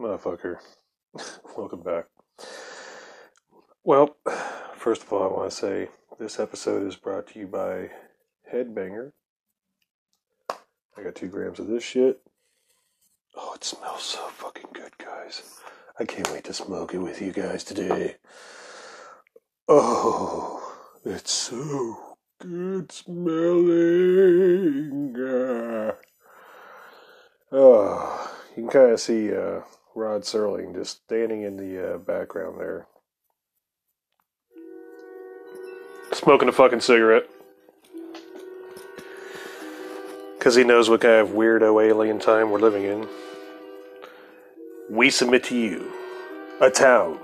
Motherfucker. Welcome back. Well, first of all, I want to say this episode is brought to you by Headbanger. I got two grams of this shit. Oh, it smells so fucking good, guys. I can't wait to smoke it with you guys today. Oh, it's so good smelling. Ah. Oh, you can kind of see uh, Rod Serling just standing in the uh, background there. Smoking a fucking cigarette. Because he knows what kind of weirdo alien time we're living in. We submit to you a town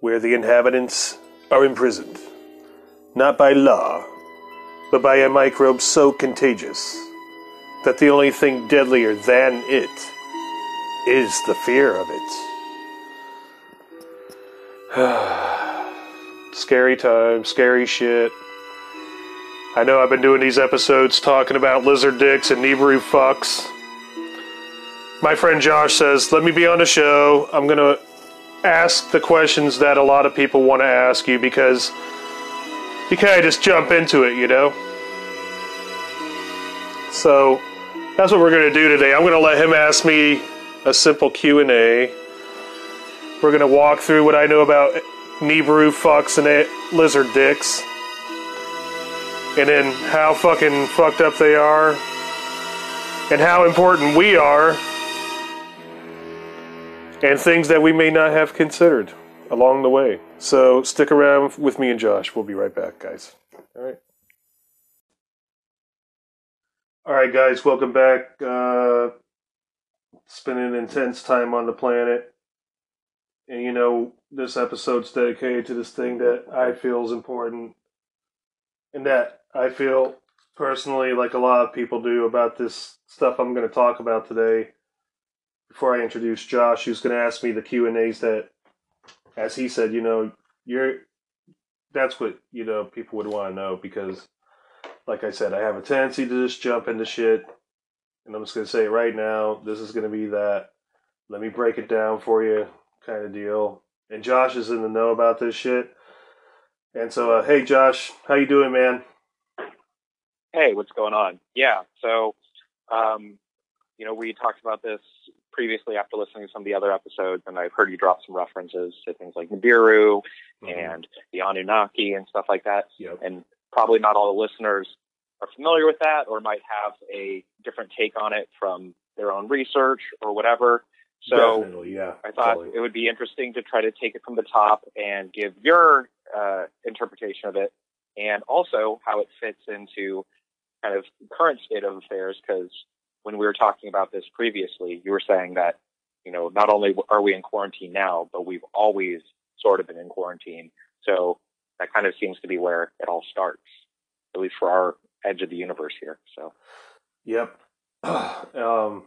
where the inhabitants are imprisoned, not by law, but by a microbe so contagious that the only thing deadlier than it is the fear of it. scary time, scary shit. I know I've been doing these episodes talking about lizard dicks and Nibiru fucks. My friend Josh says, let me be on the show. I'm going to ask the questions that a lot of people want to ask you because you kind of just jump into it, you know? So that's what we're going to do today. I'm going to let him ask me a simple Q&A. We're going to walk through what I know about Nibiru fucks and lizard dicks and then how fucking fucked up they are, and how important we are, and things that we may not have considered along the way. So stick around with me and Josh. We'll be right back, guys. All right. All right, guys, welcome back. Uh, spending intense time on the planet. And you know, this episode's dedicated to this thing that I feel is important and that I feel personally like a lot of people do about this stuff I'm going to talk about today. Before I introduce Josh, who's going to ask me the Q and A's that, as he said, you know, you're that's what you know people would want to know because, like I said, I have a tendency to just jump into shit, and I'm just going to say right now. This is going to be that. Let me break it down for you, kind of deal. And Josh is in the know about this shit. And so, uh, hey, Josh, how you doing, man? Hey, what's going on? Yeah, so, um, you know, we talked about this previously after listening to some of the other episodes, and I've heard you drop some references to things like Nibiru mm-hmm. and the Anunnaki and stuff like that. Yep. And probably not all the listeners are familiar with that or might have a different take on it from their own research or whatever. So Definitely, yeah, I thought totally. it would be interesting to try to take it from the top and give your uh, interpretation of it, and also how it fits into kind of current state of affairs. Because when we were talking about this previously, you were saying that you know not only are we in quarantine now, but we've always sort of been in quarantine. So that kind of seems to be where it all starts, at least for our edge of the universe here. So, yep. um,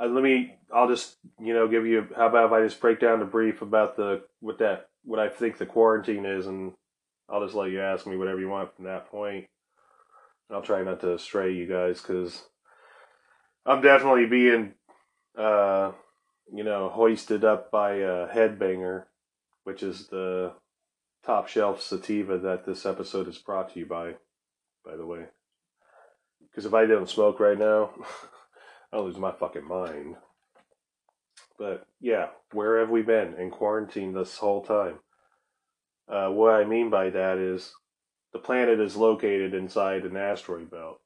let me. I'll just you know give you. How about if I just break down the brief about the what that what I think the quarantine is, and I'll just let you ask me whatever you want from that point. I'll try not to stray you guys because I'm definitely being, uh, you know, hoisted up by a headbanger, which is the top shelf sativa that this episode is brought to you by. By the way, because if I don't smoke right now. I'll lose my fucking mind. But yeah, where have we been in quarantine this whole time? Uh, what I mean by that is the planet is located inside an asteroid belt.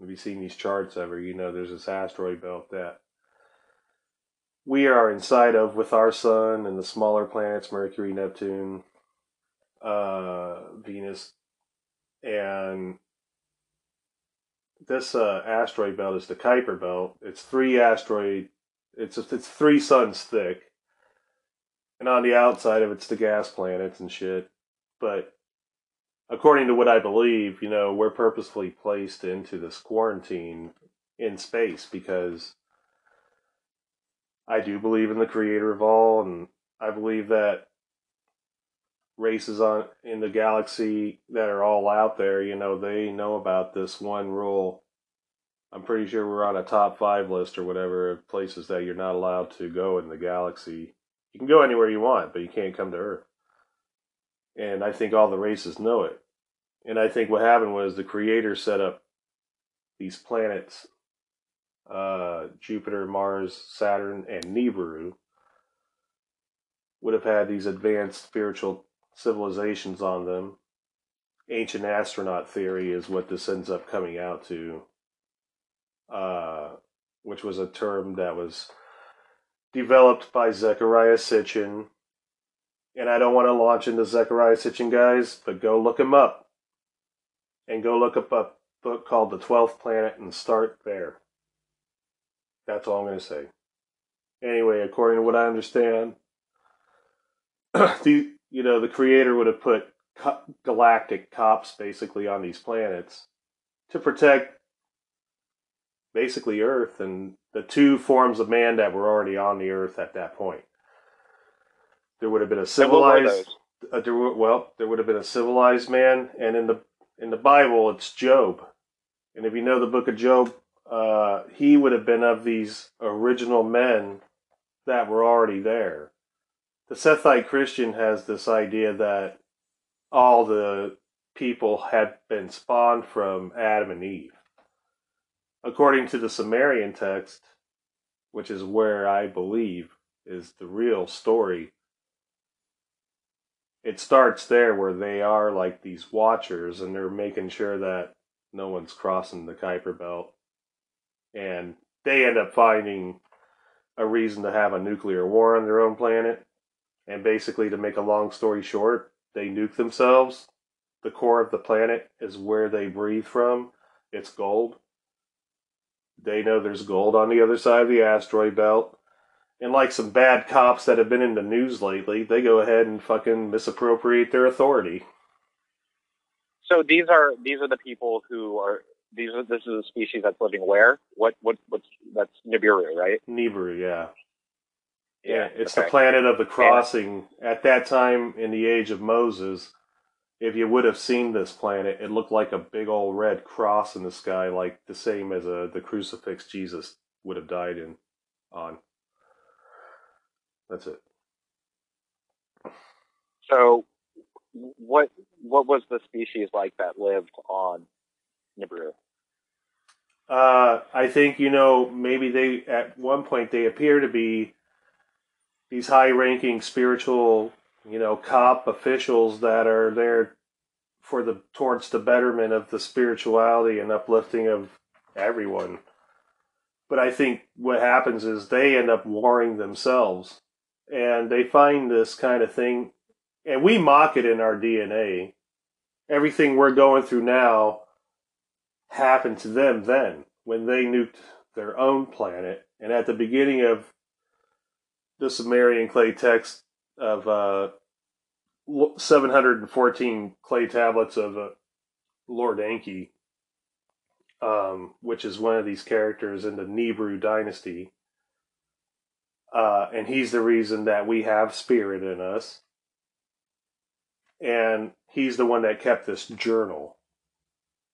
Have you seen these charts ever? You know, there's this asteroid belt that we are inside of with our sun and the smaller planets, Mercury, Neptune, uh, Venus, and this uh, asteroid belt is the Kuiper belt. It's three asteroid. It's it's three suns thick, and on the outside of it's the gas planets and shit. But according to what I believe, you know, we're purposefully placed into this quarantine in space because I do believe in the creator of all, and I believe that races on in the galaxy that are all out there, you know, they know about this one rule I'm pretty sure we're on a top five list or whatever of places that you're not allowed to go in the galaxy. You can go anywhere you want, but you can't come to Earth. And I think all the races know it. And I think what happened was the creator set up these planets uh, Jupiter, Mars, Saturn, and Nibiru would have had these advanced spiritual civilizations on them. Ancient astronaut theory is what this ends up coming out to, uh, which was a term that was developed by Zecharia Sitchin. And I don't want to launch into Zecharia Sitchin, guys, but go look him up. And go look up a book called The Twelfth Planet and start there. That's all I'm going to say. Anyway, according to what I understand, the you know the creator would have put co- galactic cops basically on these planets to protect basically Earth and the two forms of man that were already on the Earth at that point. There would have been a civilized, uh, there well, there would have been a civilized man, and in the in the Bible, it's Job. And if you know the book of Job, uh, he would have been of these original men that were already there the Sethite Christian has this idea that all the people had been spawned from Adam and Eve. According to the Sumerian text, which is where I believe is the real story, it starts there where they are like these watchers and they're making sure that no one's crossing the Kuiper Belt. And they end up finding a reason to have a nuclear war on their own planet and basically, to make a long story short, they nuke themselves. The core of the planet is where they breathe from. It's gold. They know there's gold on the other side of the asteroid belt. And like some bad cops that have been in the news lately, they go ahead and fucking misappropriate their authority. So these are these are the people who are these are this is a species that's living where? What what what's that's Nibiru, right? Nibiru, yeah. Yeah, it's okay. the planet of the crossing. Yeah. At that time in the age of Moses, if you would have seen this planet, it looked like a big old red cross in the sky, like the same as a, the crucifix Jesus would have died in on. That's it. So, what what was the species like that lived on Nibiru? Uh, I think you know maybe they at one point they appear to be these high-ranking spiritual, you know, cop officials that are there for the towards the betterment of the spirituality and uplifting of everyone. But I think what happens is they end up warring themselves and they find this kind of thing and we mock it in our DNA. Everything we're going through now happened to them then when they nuked their own planet. And at the beginning of the Sumerian clay text of uh, 714 clay tablets of uh, Lord Enki, um, which is one of these characters in the Nibiru dynasty. Uh, and he's the reason that we have spirit in us. And he's the one that kept this journal.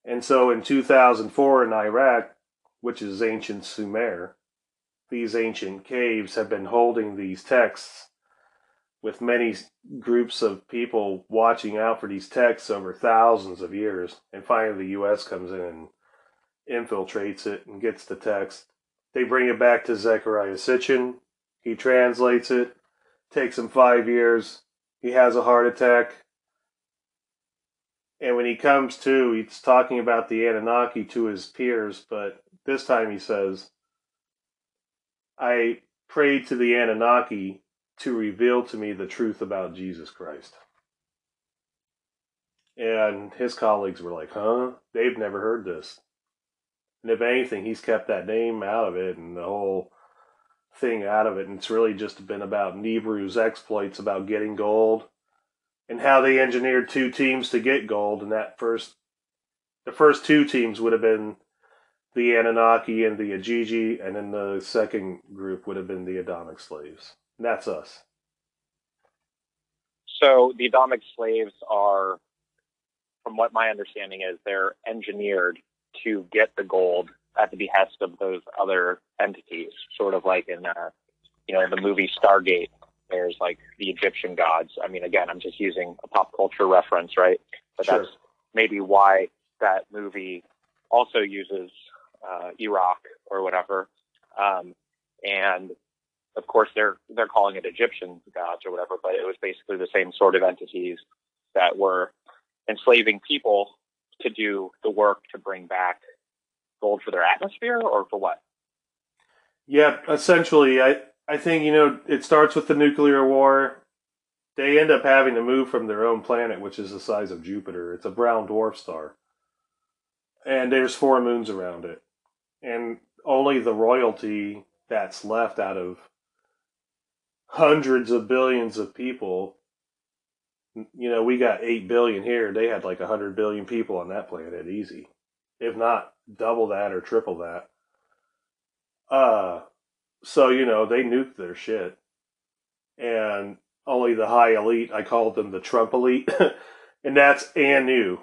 And so in 2004 in Iraq, which is ancient Sumer, these ancient caves have been holding these texts with many groups of people watching out for these texts over thousands of years. And finally, the U.S. comes in and infiltrates it and gets the text. They bring it back to Zecharia Sitchin. He translates it. Takes him five years. He has a heart attack. And when he comes to, he's talking about the Anunnaki to his peers, but this time he says, I prayed to the Anunnaki to reveal to me the truth about Jesus Christ. And his colleagues were like, huh? They've never heard this. And if anything, he's kept that name out of it and the whole thing out of it. And it's really just been about Nibiru's exploits about getting gold and how they engineered two teams to get gold. And that first, the first two teams would have been the Anunnaki and the Igigi, and then the second group would have been the Adamic slaves. And that's us. So the Adamic slaves are, from what my understanding is, they're engineered to get the gold at the behest of those other entities, sort of like in uh, you know in the movie Stargate. There's like the Egyptian gods. I mean, again, I'm just using a pop culture reference, right? But Sure. that's maybe why that movie also uses uh, Iraq or whatever. Um, and of course, they're they're calling it Egyptian gods or whatever, but it was basically the same sort of entities that were enslaving people to do the work to bring back gold for their atmosphere or for what? Yeah, essentially, I I think you know it starts with the nuclear war. They end up having to move from their own planet, which is the size of Jupiter. It's a brown dwarf star, and there's four moons around it, and only the royalty that's left out of hundreds of billions of people. You know, we got eight billion here. They had like a hundred billion people on that planet, easy, if not double that or triple that. Uh, so you know they nuked their shit, and only the high elite. I called them the Trump elite, and that's Anu.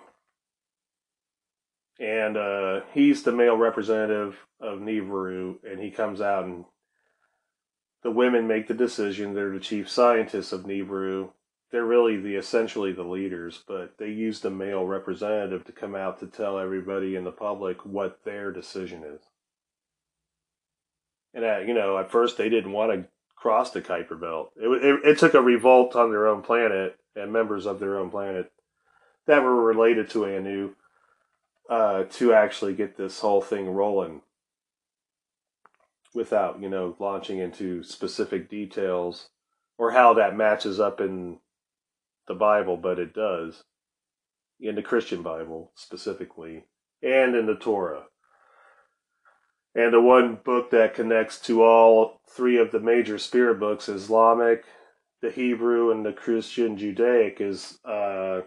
And uh, he's the male representative of Nibiru, and he comes out and the women make the decision. They're the chief scientists of Nibiru. They're really the essentially the leaders, but they use the male representative to come out to tell everybody in the public what their decision is. And uh, you know, at first they didn't want to cross the Kuiper Belt. It, it, it took a revolt on their own planet and members of their own planet that were related to Anu uh, to actually get this whole thing rolling without, you know, launching into specific details or how that matches up in the Bible, but it does in the Christian Bible specifically and in the Torah. And the one book that connects to all three of the major spirit books, Islamic, the Hebrew, and the Christian Judaic, is uh,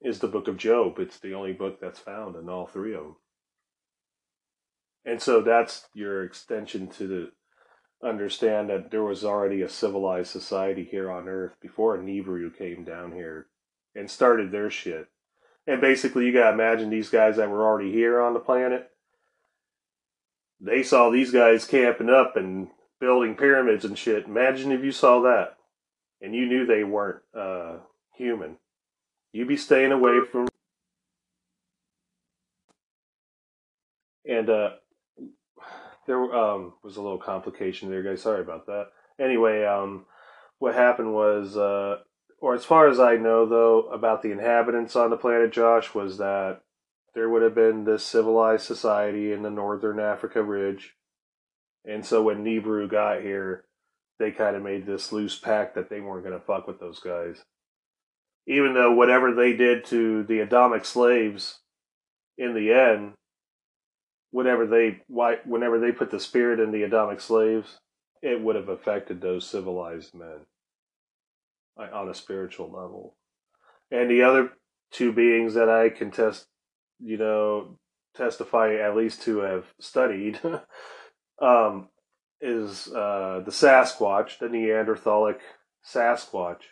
is the book of Job. It's the only book that's found in all three of them. And so that's your extension to the understand that there was already a civilized society here on Earth before a Nibiru came down here and started their shit. And basically, you gotta imagine these guys that were already here on the planet they saw these guys camping up and building pyramids and shit. Imagine if you saw that and you knew they weren't uh, human. You'd be staying away from. And uh, there um, was a little complication there, guys. Sorry about that. Anyway, um, what happened was, uh, or as far as I know, though, about the inhabitants on the planet Josh, was that there would have been this civilized society in the northern Africa ridge. And so when Nibiru got here, they kind of made this loose pact that they weren't going to fuck with those guys. Even though whatever they did to the Adamic slaves in the end, whenever they whenever they put the spirit in the Adamic slaves, it would have affected those civilized men on a spiritual level. And the other two beings that I can test you know, testify at least to have studied, um, is uh, the Sasquatch, the Neanderthalic Sasquatch.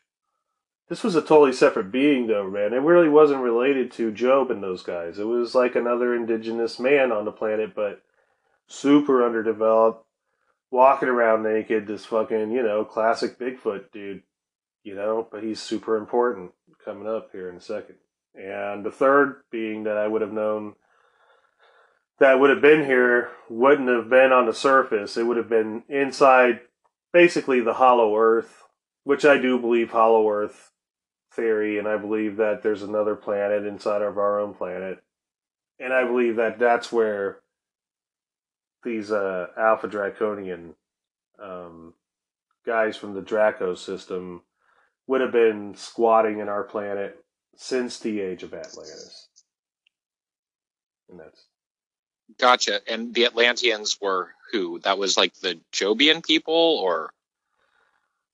This was a totally separate being, though, man. It really wasn't related to Job and those guys. It was like another indigenous man on the planet, but super underdeveloped, walking around naked. This fucking, you know, classic Bigfoot dude, you know, but he's super important coming up here in a second. And the third being that I would have known that would have been here wouldn't have been on the surface. It would have been inside basically the hollow earth, which I do believe hollow earth theory, and I believe that there's another planet inside of our own planet. And I believe that that's where these uh, Alpha Draconian um, guys from the Draco system would have been squatting in our planet since the age of Atlantis. And that's Gotcha. And the Atlanteans were who? That was like the Jobian people, or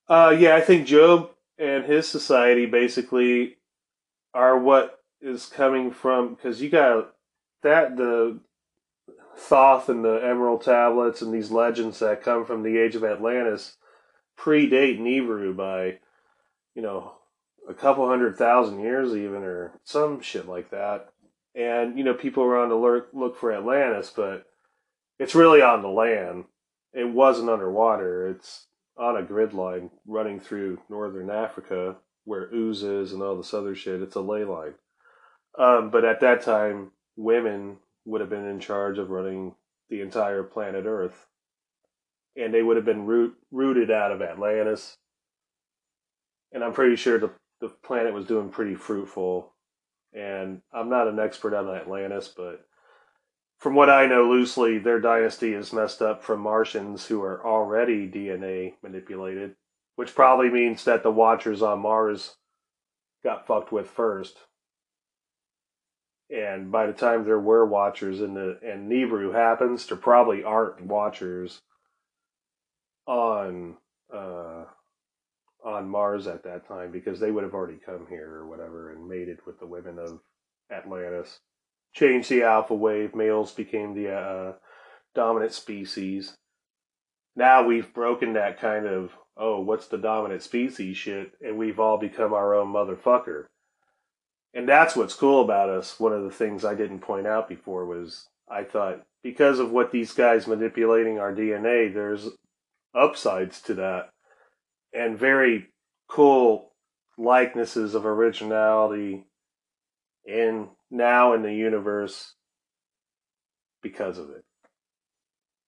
uh yeah, I think Job and his society basically are what is coming from because you got that the Thoth and the Emerald Tablets and these legends that come from the age of Atlantis predate Nibiru by, you know, a couple hundred thousand years even or some shit like that. And, you know, people are on the look, look for Atlantis, but it's really on the land. It wasn't underwater. It's on a grid line running through northern Africa where ooze is and all this other shit. It's a ley line. Um, but at that time, women would have been in charge of running the entire planet Earth. And they would have been root, rooted out of Atlantis. And I'm pretty sure the, the planet was doing pretty fruitful. And I'm not an expert on Atlantis, but from what I know loosely, their dynasty is messed up from Martians who are already DNA manipulated, which probably means that the Watchers on Mars got fucked with first. And by the time there were Watchers in the and Nibiru happens, there probably aren't Watchers on uh, on Mars at that time because they would have already come here or whatever and mated with the women of Atlantis changed the alpha wave. Males became the uh, dominant species. Now we've broken that kind of, oh, what's the dominant species shit, and we've all become our own motherfucker. And that's what's cool about us. One of the things I didn't point out before was I thought because of what these guys manipulating our DNA, there's upsides to that and very cool likenesses of originality in now in the universe because of it.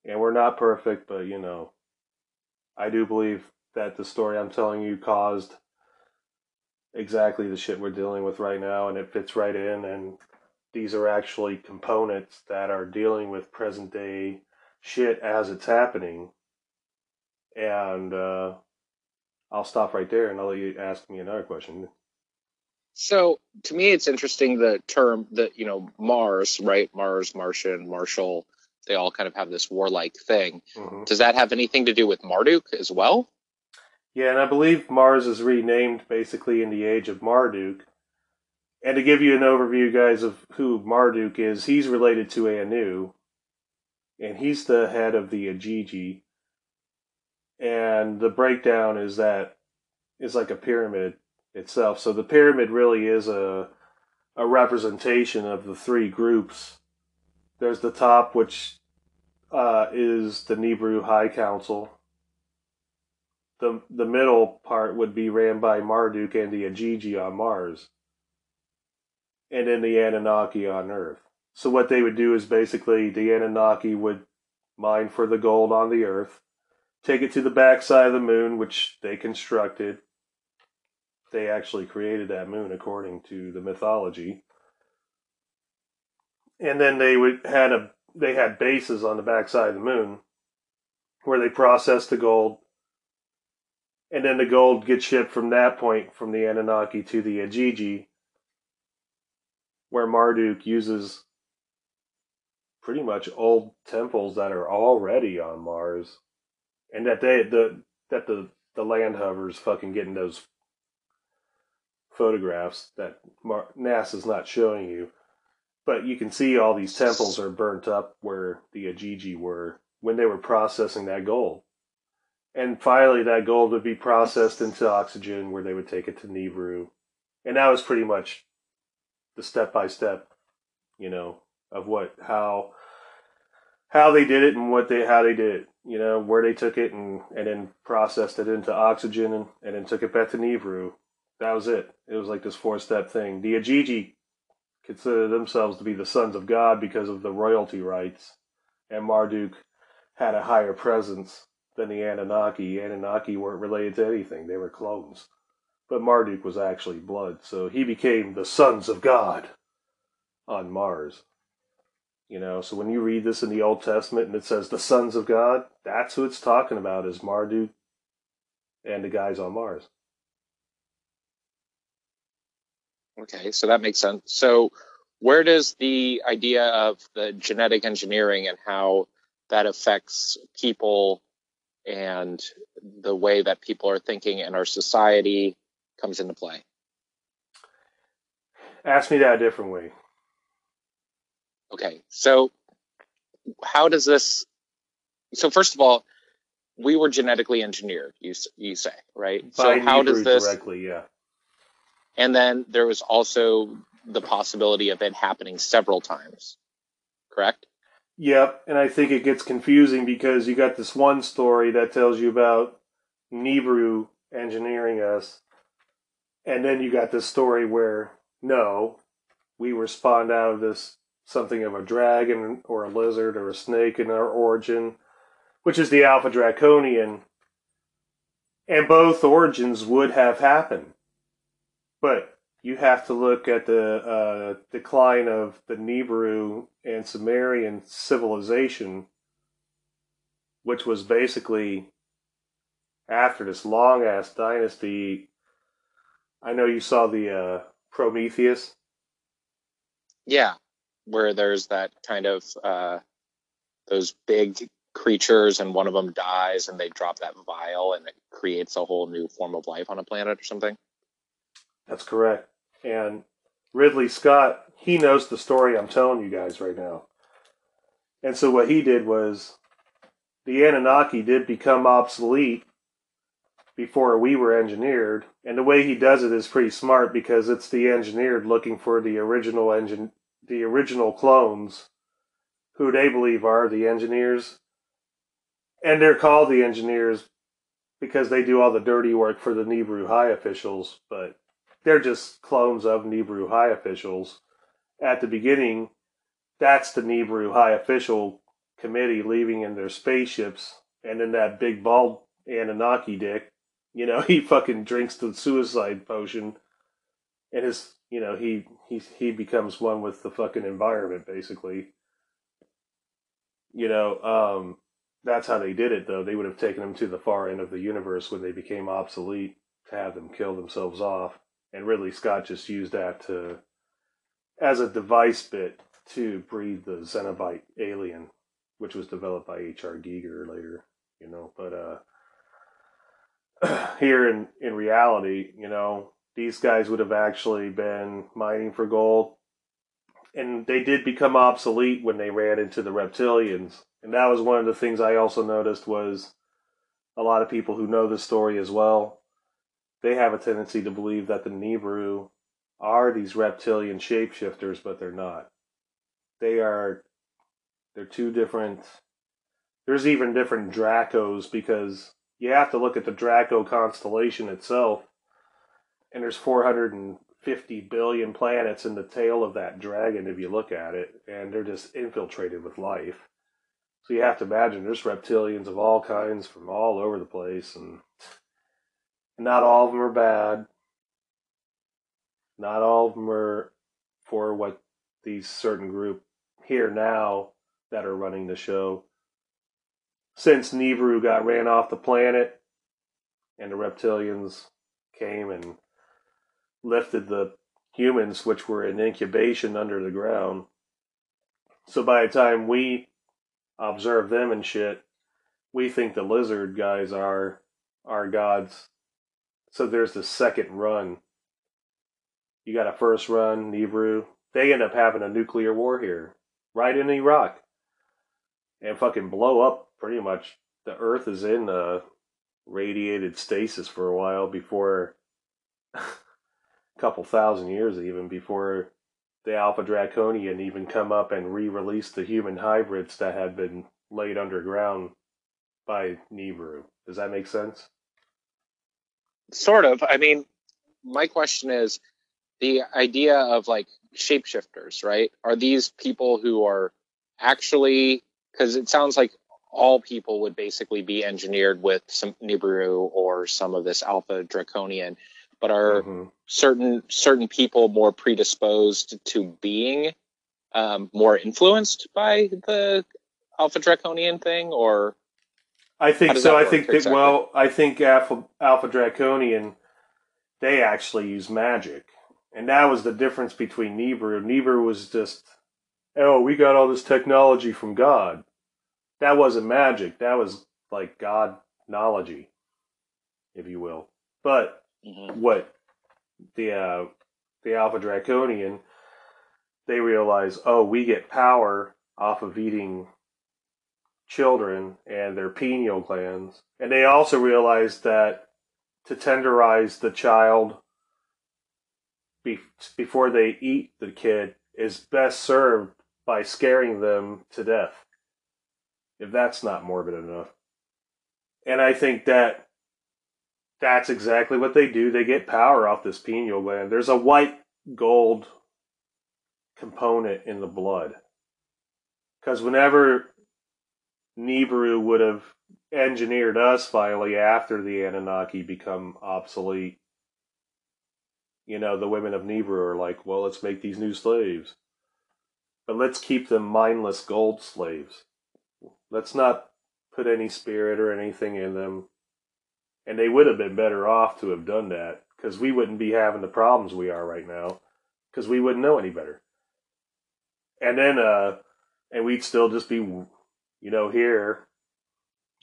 And we're not perfect, but you know, I do believe that the story I'm telling you caused exactly the shit we're dealing with right now, and it fits right in. And these are actually components that are dealing with present day shit as it's happening. And uh, I'll stop right there and I'll let you ask me another question. So to me, it's interesting the term that you know Mars, right? Mars, Martian, Martial. They all kind of have this warlike thing. Mm-hmm. Does that have anything to do with Marduk as well? Yeah, and I believe Mars is renamed basically in the age of Marduk. And to give you an overview, guys, of who Marduk is, he's related to Anu, and he's the head of the Igigi. And the breakdown is that it's like a pyramid itself. So the pyramid really is a a representation of the three groups. There's the top, which uh, is the Nibiru High Council. The the middle part would be ran by Marduk and the Igigi on Mars, and then the Anunnaki on Earth. So what they would do is basically the Anunnaki would mine for the gold on the Earth, take it to the backside of the moon, which they constructed, they actually created that moon according to the mythology. And then they would had a they had bases on the backside of the moon where they processed the gold. And then the gold gets shipped from that point from the Anunnaki to the Igigi, where Marduk uses pretty much old temples that are already on Mars, and that they the that the the land hovers fucking getting those photographs that NASA's not showing you. But you can see all these temples are burnt up where the Igigi were when they were processing that gold. And finally, that gold would be processed into oxygen where they would take it to Nibiru. And that was pretty much the step by step, you know, of what, how, how they did it and what they, how they did it, you know, where they took it and, and then processed it into oxygen and, and then took it back to Nibiru that was it. It was like this four step thing. The Igigi considered themselves to be the sons of God because of the royalty rights, and Marduk had a higher presence than the Anunnaki. Anunnaki weren't related to anything, they were clones. But Marduk was actually blood, so he became the sons of God on Mars. You know, so when you read this in the Old Testament and it says the sons of God, that's who it's talking about is Marduk and the guys on Mars. Okay, so that makes sense. So, where does the idea of the genetic engineering and how that affects people and the way that people are thinking in our society comes into play? Ask me that a different way. Okay, so how does this? So first of all, we were genetically engineered. You you say right? By so how does this directly? Yeah. And then there was also the possibility of it happening several times. Correct? Yep, and I think it gets confusing because you got this one story that tells you about Nibiru engineering us, and then you got this story where no, we were spawned out of this something of a dragon or a lizard or a snake in our origin, which is the Alpha Draconian. And both origins would have happened. But you have to look at the uh, decline of the Nibiru and Sumerian civilization, which was basically after this long ass dynasty. I know you saw the uh, Prometheus. Yeah, where there's that kind of uh, those big creatures, and one of them dies, and they drop that vial, and it creates a whole new form of life on a planet or something. That's correct. And Ridley Scott, he knows the story I'm telling you guys right now. And so what he did was the Anunnaki did become obsolete before we were engineered. And the way he does it is pretty smart because it's the engineered looking for the original engine the original clones who they believe are the engineers. And they're called the engineers because they do all the dirty work for the Nibiru high officials, but they're just clones of Nibiru high officials. At the beginning, that's the Nibiru high official committee leaving in their spaceships, and then that big bald Anunnaki dick, you know, he fucking drinks the suicide potion, and his, you know, he he he becomes one with the fucking environment, basically. You know, um, that's how they did it, though. They would have taken them to the far end of the universe when they became obsolete to have them kill themselves off and Ridley Scott just used that to as a device bit to breed the Cenobite alien, which was developed by H.R. Giger later, you know. But uh, here in in reality, you know, these guys would have actually been mining for gold, and they did become obsolete when they ran into the reptilians, and that was one of the things I also noticed was a lot of people who know the story as well they have a tendency to believe that the Nibiru are these reptilian shapeshifters, but they're not. They are they're two different there's even different Dracos because you have to look at the Draco constellation itself, and there's 450 billion planets in the tail of that dragon if you look at it, and they're just infiltrated with life. So you have to imagine there's reptilians of all kinds from all over the place, and not all of them are bad. Not all of them are for what these certain group here now that are running the show. Since Nibiru got ran off the planet and the reptilians came and lifted the humans, which were in incubation under the ground. So by the time we observe them and shit, we think the lizard guys are our gods so there's the second run. You got a first run, Nibiru. They end up having a nuclear war here, right in Iraq, and fucking blow up pretty much. The Earth is in a radiated stasis for a while before a couple thousand years, even before the Alpha Draconian even come up and re-release the human hybrids that had been laid underground by Nibiru. Does that make sense? Sort of. I mean, my question is the idea of like shapeshifters, right? Are these people who are actually, because it sounds like all people would basically be engineered with some Nibiru or some of this Alpha Draconian, but are mm-hmm. certain certain people more predisposed to being um, more influenced by the Alpha Draconian thing, or I think so. I think that, well, I think Alpha, Alpha Draconian, they actually use magic. And that was the difference between Nibiru. Nibiru was just, oh, we got all this technology from God. That wasn't magic. That was like God knowledge, if you will. But mm-hmm. what the uh, the Alpha Draconian, they realize, oh, we get power off of eating children and their pineal glands. And they also realized that to tenderize the child be- before they eat the kid is best served by scaring them to death. if that's not morbid enough. And I think that that's exactly what they do. They get power off this pineal gland. There's a white gold component in the blood. Because whenever Nibiru would have engineered us finally after the Anunnaki become obsolete, you know, the women of Nibiru are like, well, let's make these new slaves. But let's keep them mindless gold slaves. Let's not put any spirit or anything in them. And they would have been better off to have done that because we wouldn't be having the problems we are right now because we wouldn't know any better. And then, uh, and we'd still just be, you know, here.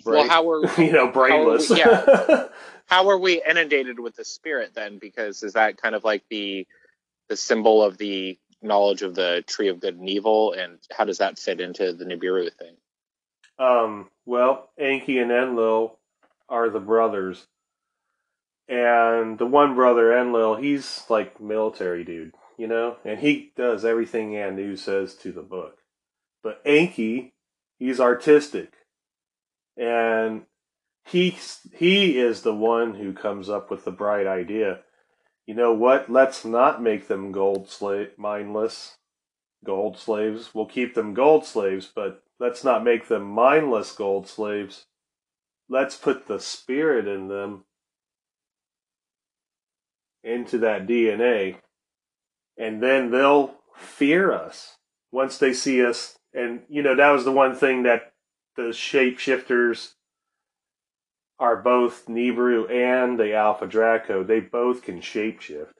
Well, how are you know brainless? How are we, yeah. how are we inundated with the spirit then? Because is that kind of like the the symbol of the knowledge of the tree of good and evil, and how does that fit into the Nibiru thing? Um, well, Enki and Enlil are the brothers. And the one brother, Enlil, he's like military dude, you know? And he does everything Anu says to the book. But Enki, he's artistic. And he he is the one who comes up with the bright idea. You know what? Let's not make them gold slave mindless gold slaves. We'll keep them gold slaves, but Let's not make them mindless gold slaves. Let's put the spirit in them into that DNA. And then they'll fear us once they see us. And, you know, that was the one thing that the shapeshifters are both Nibiru and the Alpha Draco. They both can shapeshift.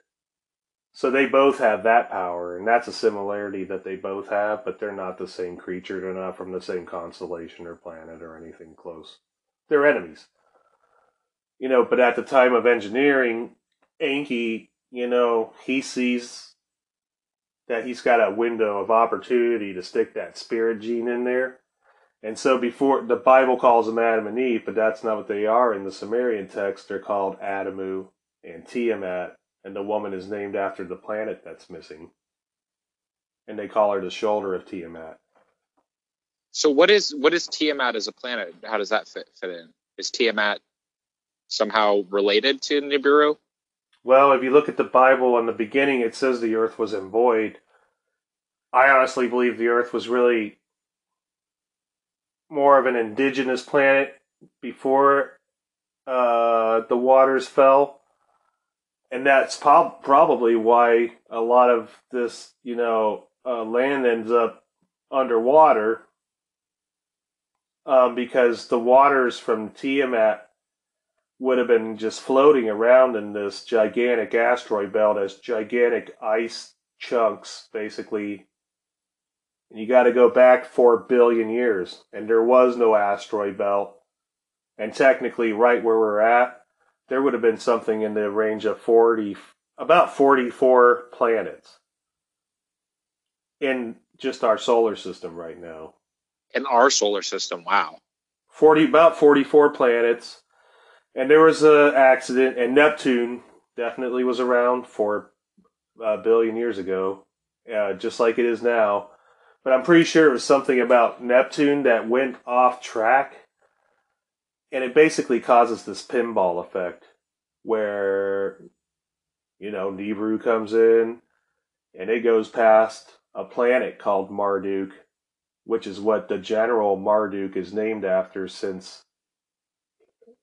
So they both have that power, and that's a similarity that they both have, but they're not the same creature. They're not from the same constellation or planet or anything close. They're enemies. You know, but at the time of engineering, Enki, you know, he sees that he's got a window of opportunity to stick that spirit gene in there. And so before the Bible calls them Adam and Eve, but that's not what they are in the Sumerian text. They're called Adamu and Tiamat and the woman is named after the planet that's missing. And they call her the shoulder of Tiamat. So what is what is Tiamat as a planet? How does that fit fit in? Is Tiamat somehow related to Nibiru? Well, if you look at the Bible in the beginning, it says the earth was in void. I honestly believe the earth was really more of an indigenous planet before uh, the waters fell and that's prob- probably why a lot of this, you know, uh, land ends up underwater um, because the waters from Tiamat would have been just floating around in this gigantic asteroid belt as gigantic ice chunks, basically. And you got to go back four billion years, and there was no asteroid belt. And technically, right where we're at, there would have been something in the range of 40, about 44 planets in just our solar system right now. In our solar system, wow. 40, about 44 planets. And there was an accident, and Neptune definitely was around for a billion years ago, uh, just like it is now. But I'm pretty sure it was something about Neptune that went off track and it basically causes this pinball effect where you know Nibiru comes in and it goes past a planet called Marduk, which is what the general Marduk is named after since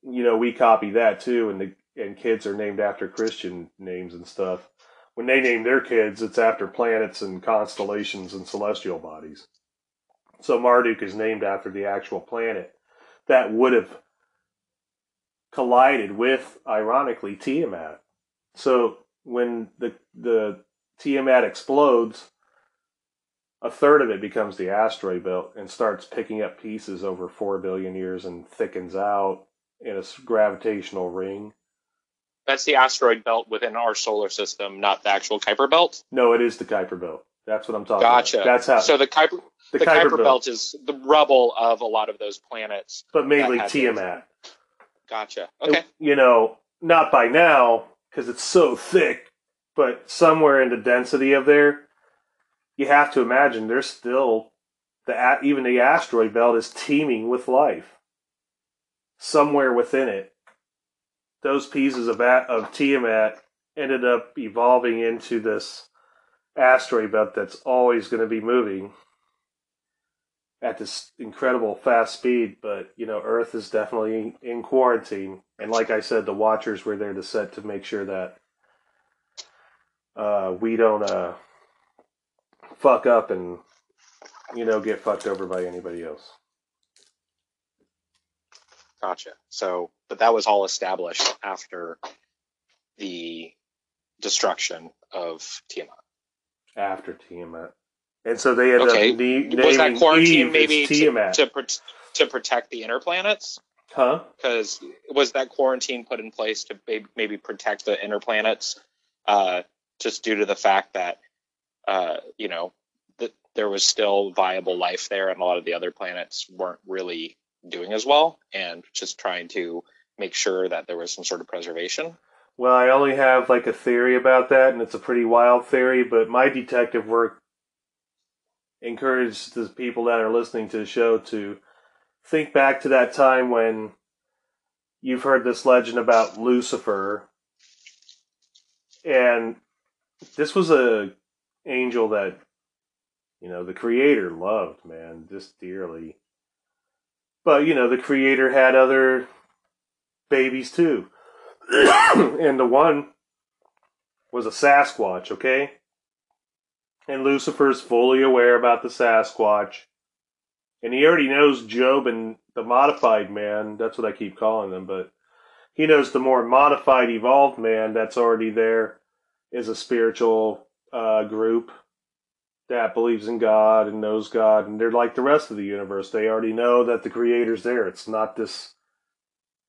you know we copy that too and the and kids are named after Christian names and stuff. When they name their kids, it's after planets and constellations and celestial bodies. So Marduk is named after the actual planet that would have collided with, ironically, Tiamat. So when the the Tiamat explodes, a third of it becomes the asteroid belt and starts picking up pieces over four billion years and thickens out in a gravitational ring. That's the asteroid belt within our solar system, not the actual Kuiper belt. No, it is the Kuiper belt. That's what I'm talking gotcha. about. That's how. So the Kuiper the, the Kuiper, Kuiper belt. belt. is the rubble of a lot of those planets, but mainly Tiamat. Gotcha. Okay. You know, not by now because it's so thick, but somewhere in the density of there, you have to imagine there's still the even the asteroid belt is teeming with life. Somewhere within it, those pieces of of Tiamat ended up evolving into this asteroid belt that's always going to be moving at this incredible fast speed. But you know, Earth is definitely in quarantine, and like I said, the Watchers were there to set to make sure that uh, we don't uh, fuck up and you know get fucked over by anybody else. Gotcha. So, but that was all established after the destruction of Tiamat. After Tiamat, and so they ended okay. up ne- was that quarantine Eve maybe to, to, to protect the inner planets? huh? Because was that quarantine put in place to maybe, maybe protect the inner planets, uh, just due to the fact that uh, you know that there was still viable life there, and a lot of the other planets weren't really doing as well, and just trying to make sure that there was some sort of preservation. Well, I only have like a theory about that, and it's a pretty wild theory, but my detective work encouraged the people that are listening to the show to think back to that time when you've heard this legend about Lucifer, and this was a angel that you know the creator loved, man, just dearly. But you know, the creator had other babies too. and the one was a Sasquatch, okay? And Lucifer's fully aware about the Sasquatch. And he already knows Job and the modified man, that's what I keep calling them, but he knows the more modified, evolved man that's already there is a spiritual uh, group that believes in God and knows God, and they're like the rest of the universe. They already know that the Creator's there. It's not this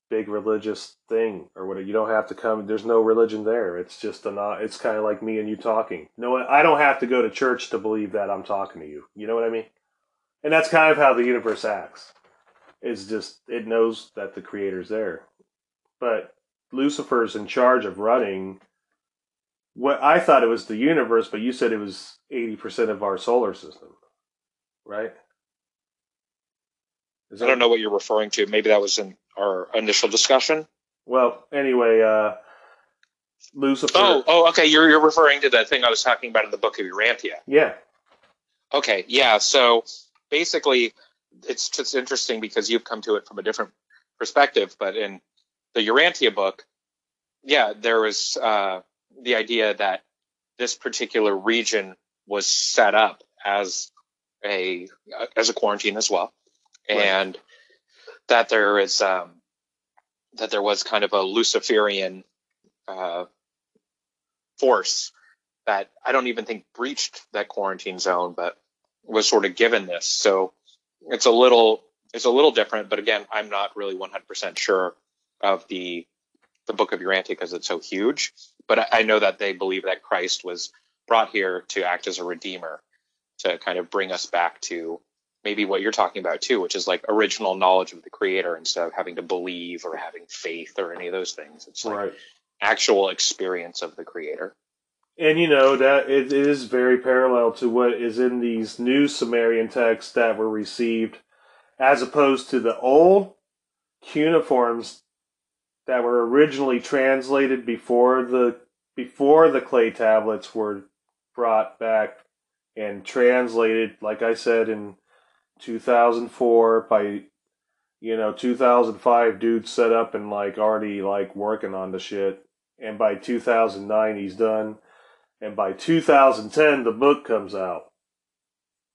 big religious thing or whatever. You don't have to come. There's no religion there. It's just a not. It's kind of like me and you talking. No, I don't have to go to church to believe that I'm talking to you. You know what I mean? And that's kind of how the universe acts. It's just it knows that the Creator's there, but Lucifer's in charge of running. What I thought it was the universe, but you said it was eighty percent of our solar system, right? Is I don't know what you're referring to. Maybe that was in our initial discussion. Well, anyway, uh, Lucifer. Oh, oh, okay. You're you're referring to that thing I was talking about in the book of Urantia. yeah, Okay, yeah. So basically, it's just interesting because you've come to it from a different perspective. But in the Urantia book, yeah, there was uh, the idea that this particular region was set up as a as a quarantine as well, Right. and that there is um, that there was kind of a Luciferian uh, force that I don't even think breached that quarantine zone, but was sort of given this. So it's a little it's a little different, but again, I'm not really 100% sure of the the Book of Urantia because it's so huge. But I, I know that they believe that Christ was brought here to act as a redeemer, to kind of bring us back to maybe what you're talking about too, which is like original knowledge of the Creator instead of having to believe or having faith or any of those things. It's like right. actual experience of the Creator. And you know that it, it is very parallel to what is in these new Sumerian texts that were received, as opposed to the old cuneiforms that were originally translated before the before the clay tablets were brought back and translated. Like I said in 2004 by you know 2005 dude set up and like already like working on the shit. And by 2009 he's done. And by 2010 the book comes out.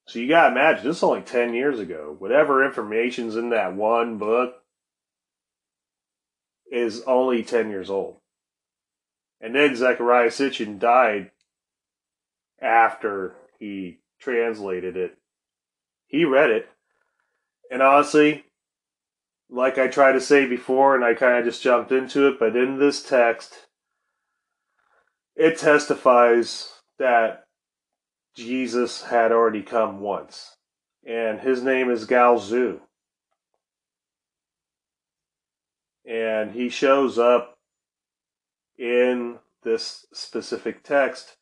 So you gotta imagine this is only 10 years ago. Whatever information's in that one book is only 10 years old. And then zecharia sitchin died after he translated it. He read it. And honestly like i tried to say before and i kind of just jumped into it but in this text it testifies that Jesus had already come once, and his name is Galzu. And he shows up in this specific text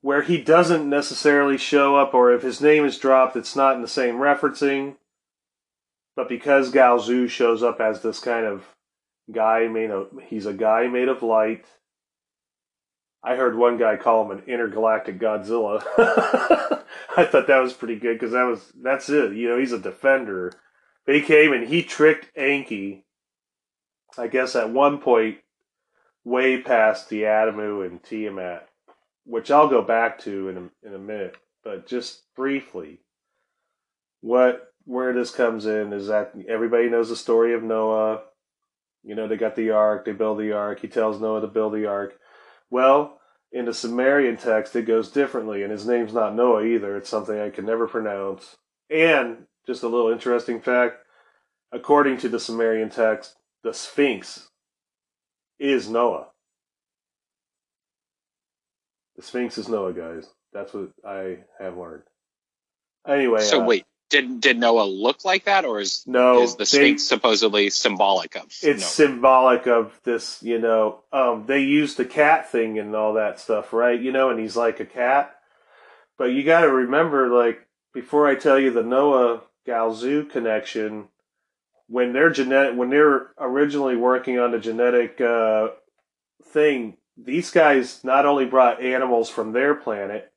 where he doesn't necessarily show up, or if his name is dropped, it's not in the same referencing. But because Galzu shows up as this kind of guy made of, he's a guy made of light. I heard one guy call him an intergalactic Godzilla. I thought that was pretty good because that was that's it. You know, he's a defender. But he came and he tricked Enki. I guess at one point, way past the Adamu and Tiamat, which I'll go back to in a, in a minute. But just briefly, what where this comes in is that everybody knows the story of Noah. You know, they got the ark, they build the ark. He tells Noah to build the ark. Well, in the Sumerian text, it goes differently, and his name's not Noah either. It's something I can never pronounce. And just a little interesting fact according to the Sumerian text, the Sphinx is Noah. The Sphinx is Noah, guys. That's what I have learned. Anyway, So uh, wait, did did Noah look like that, or is no, is the they- Sphinx supposedly symbolic of? it's Noah? symbolic of this, you know. Um, they use the cat thing and all that stuff, right? You know, and he's like a cat. But you got to remember, like, before I tell you the Noah Galzu connection, when they're genetic, when they're originally working on the genetic uh, thing, these guys not only brought animals from their planet,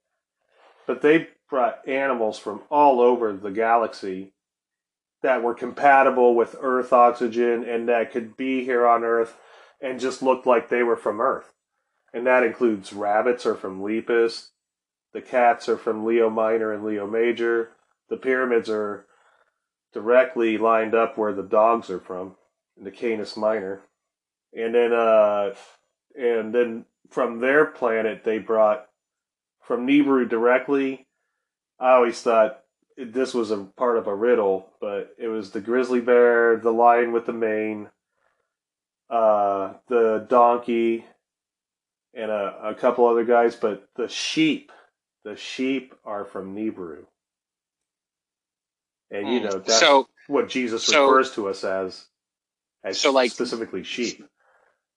but they brought animals from all over the galaxy that were compatible with Earth oxygen and that could be here on Earth and just looked like they were from Earth. And that includes rabbits are from Lepus, the cats are from Leo Minor and Leo Major, the pyramids are directly lined up where the dogs are from, in the Canis Minor. And then uh and then from their planet they brought from Nibiru directly. I always thought this was a part of a riddle, but it was the grizzly bear, the lion with the mane, uh, the donkey, and a, a couple other guys. But the sheep, the sheep are from Nibiru, and you Hmm. know that's so what Jesus so- refers to us as, as So, like- specifically sheep.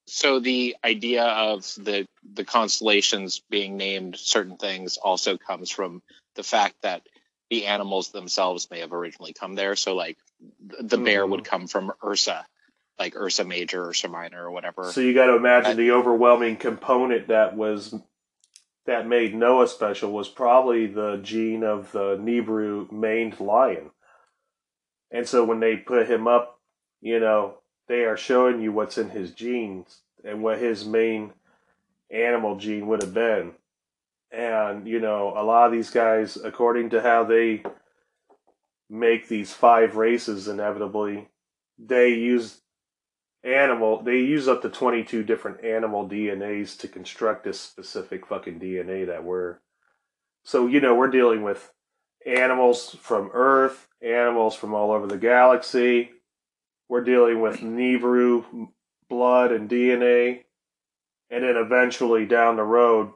so the idea of the the constellations being named certain things also comes from the fact that the animals themselves may have originally come there. So like th- the bear Mhm. would come from Ursa, like Ursa Major, Ursa Minor, or whatever. So you got to imagine That- the overwhelming component that was that made Noah special was probably the gene of the Nibiru maned lion. And so when they put him up, you know, they are showing you what's in his genes and what his main animal gene would have been. And, you know, a lot of these guys, according to how they make these five races inevitably, they use animal they use up to 22 different animal DNAs to construct this specific fucking DNA that we're so you know we're dealing with animals from earth animals from all over the galaxy we're dealing with Nibiru blood and DNA and then eventually down the road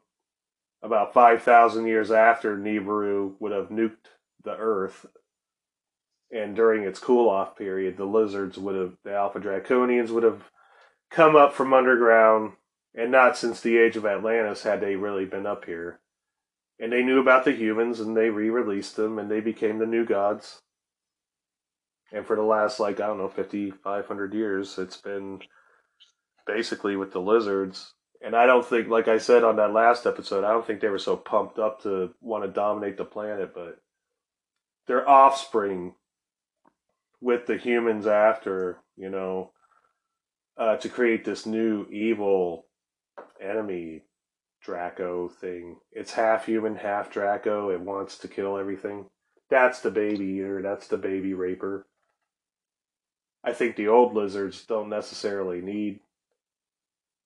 about 5000 years after Nibiru would have nuked the earth and during its cool off period, the lizards would have, the Alpha Draconians would have come up from underground, and not since the age of Atlantis had they really been up here. And they knew about the humans, and they re released them, and they became the new gods. And for the last, like, I don't know, 5,500 years, it's been basically with the lizards. And I don't think, like I said on that last episode, I don't think they were so pumped up to want to dominate the planet, but their offspring with the humans after, you know, uh, to create this new evil enemy Draco thing. It's half human, half Draco. It wants to kill everything. That's the baby eater. That's the baby raper. I think the old lizards don't necessarily need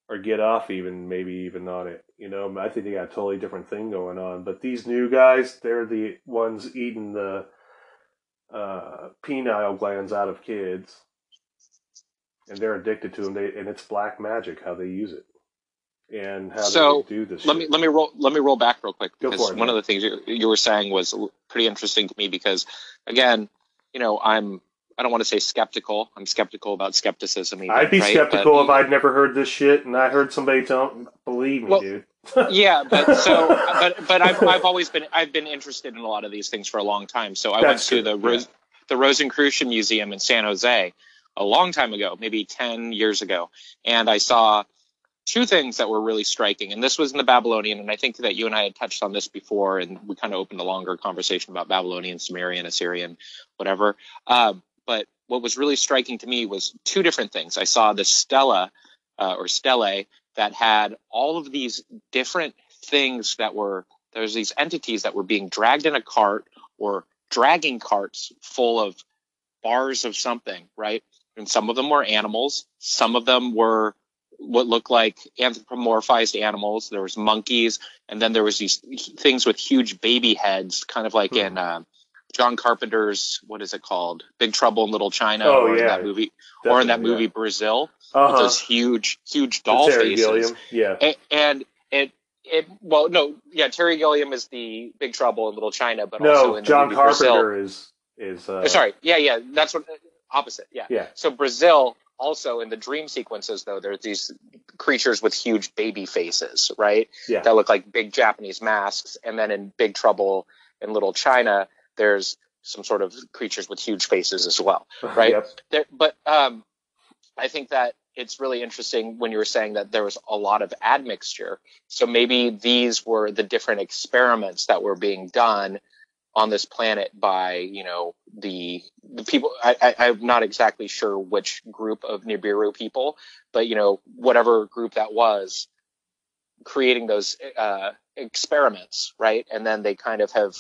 or get off even maybe even on it. You know, I think they got a totally different thing going on. But these new guys, they're the ones eating the uh, pineal glands out of kids, and they're addicted to them. They, and it's black magic how they use it, and how So, they do this. let me let me roll let me roll back real quick Go because for it, one man. of the things you, you were saying was pretty interesting to me because again you know i'm i don't want to say skeptical i'm skeptical about skepticism even, I'd be right? skeptical But- if I'd never heard this shit, and I heard somebody tell. Believe me, Well, dude. yeah, but so, but but I've I've always been I've been interested in a lot of these things for a long time. So I That's went to true. the yeah. the Rosicrucian Museum in San Jose a long time ago, maybe ten years ago, and I saw two things that were really striking. And this was in the Babylonian, and I think that you and I had touched on this before, and we kind of opened a longer conversation about Babylonian, Sumerian, Assyrian, whatever. Um, but what was really striking to me was two different things. I saw the stela uh, or stele that had all of these different things that were there's these entities that were being dragged in a cart or dragging carts full of bars of something, right? And some of them were animals, some of them were what looked like anthropomorphized animals. There was monkeys, and then there was these things with huge baby heads, kind of like hmm. in uh, John Carpenter's what is it called, Big Trouble in Little China, oh, or yeah. in that movie, Definitely, or in that movie yeah. Brazil, uh-huh. with those huge, huge doll faces. Gilliam. Yeah, and, and, it. It well no yeah Terry Gilliam is the Big Trouble in Little China but no, also in John movie Carpenter Brazil. is is uh... Sorry yeah yeah that's what opposite yeah yeah so Brazil also in the dream sequences though there's these creatures with huge baby faces right yeah. that look like big Japanese masks and then in Big Trouble in Little China there's some sort of creatures with huge faces as well, right? yep. there, but um, I think that it's really interesting when you were saying that there was a lot of admixture. So maybe these were the different experiments that were being done on this planet by, you know, the the people. I, I, I'm not exactly sure which group of Nibiru people, but you know, whatever group that was, creating those uh, experiments, right? And then they kind of have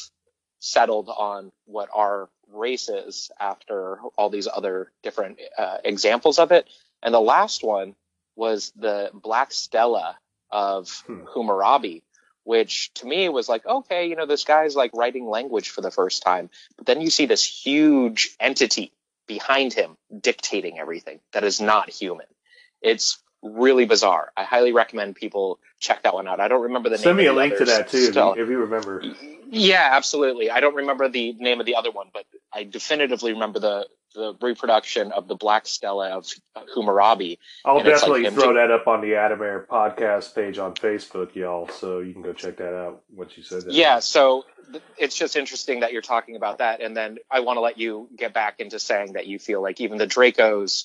settled on what our race is after all these other different uh, examples of it. And the last one was the Black stela of hmm. Hammurabi, which to me was like, okay, you know, this guy's like writing language for the first time. But then you see this huge entity behind him dictating everything that is not human. It's really bizarre. I highly recommend people check that one out. I don't remember the Send name. Send me a link to that too, if you, if you, remember. Yeah, absolutely. I don't remember the name of the other one, but I definitively remember the the reproduction of the Black Stela of Hammurabi. I'll definitely like throw that up on the Adam Air podcast page on Facebook, y'all, so you can go check that out. What you said. That. Yeah, so it's just interesting that you're talking about that, and then I want to let you get back into saying that you feel like even the Dracos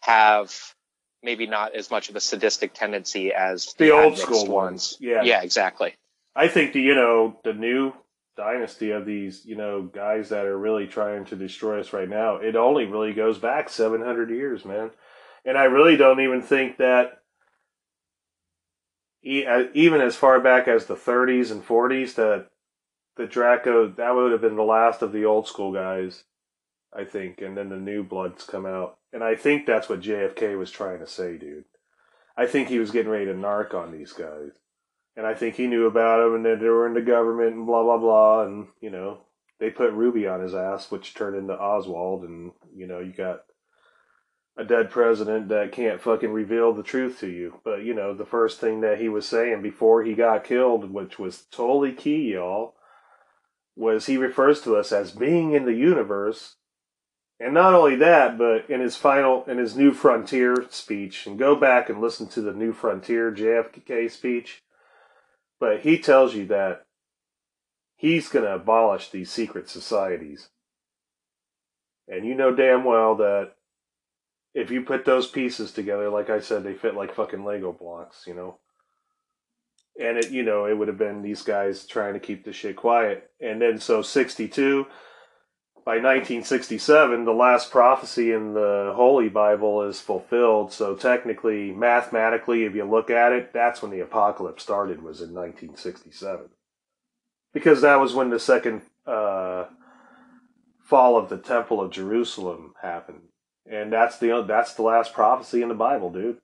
have maybe not as much of a sadistic tendency as the, the old school ones. ones. Yeah, yeah, exactly. I think the you know the new dynasty of these you know guys that are really trying to destroy us right now. It only really goes back seven hundred years, man, and I really don't even think that uh, even as far back as the 30s and 40s that the Draco that would have been the last of the old school guys, I think, and then the new bloods come out, and I think that's what JFK was trying to say, dude. I think he was getting ready to narc on these guys and I think he knew about them, and that they were in the government and blah blah blah, and you know they put Ruby on his ass, which turned into Oswald, and you know you got a dead president that can't fucking reveal the truth to you. But you know the first thing that he was saying before he got killed, which was totally key, y'all, was he refers to us as being in the universe. And not only that, but in his final, in his New Frontier speech, and go back and listen to the New Frontier JFK speech but he tells you that he's going to abolish these secret societies. And you know damn well that if you put those pieces together, like I said, they fit like fucking Lego blocks, you know. And it, you know, it would have been these guys trying to keep the shit quiet. And then so 62, by 1967, the last prophecy in the Holy Bible is fulfilled. So technically, mathematically, if you look at it, that's when the apocalypse started. Was in 1967, because that was when the second uh, fall of the Temple of Jerusalem happened, and that's the that's the last prophecy in the Bible, dude.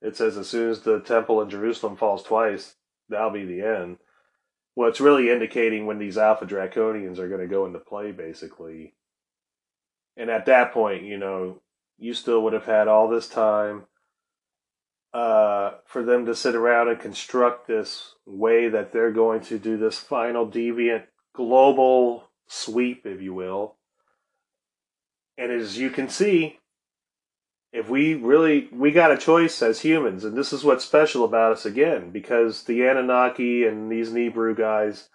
It says as soon as the Temple in Jerusalem falls twice, that'll be the end. Well, it's really indicating when these Alpha Draconians are going to go into play, basically. And at that point, you know, you still would have had all this time uh, for them to sit around and construct this way that they're going to do this final deviant global sweep, if you will. And as you can see, if we really we got a choice as humans, and this is what's special about us again, because the Anunnaki and these Nibiru guys,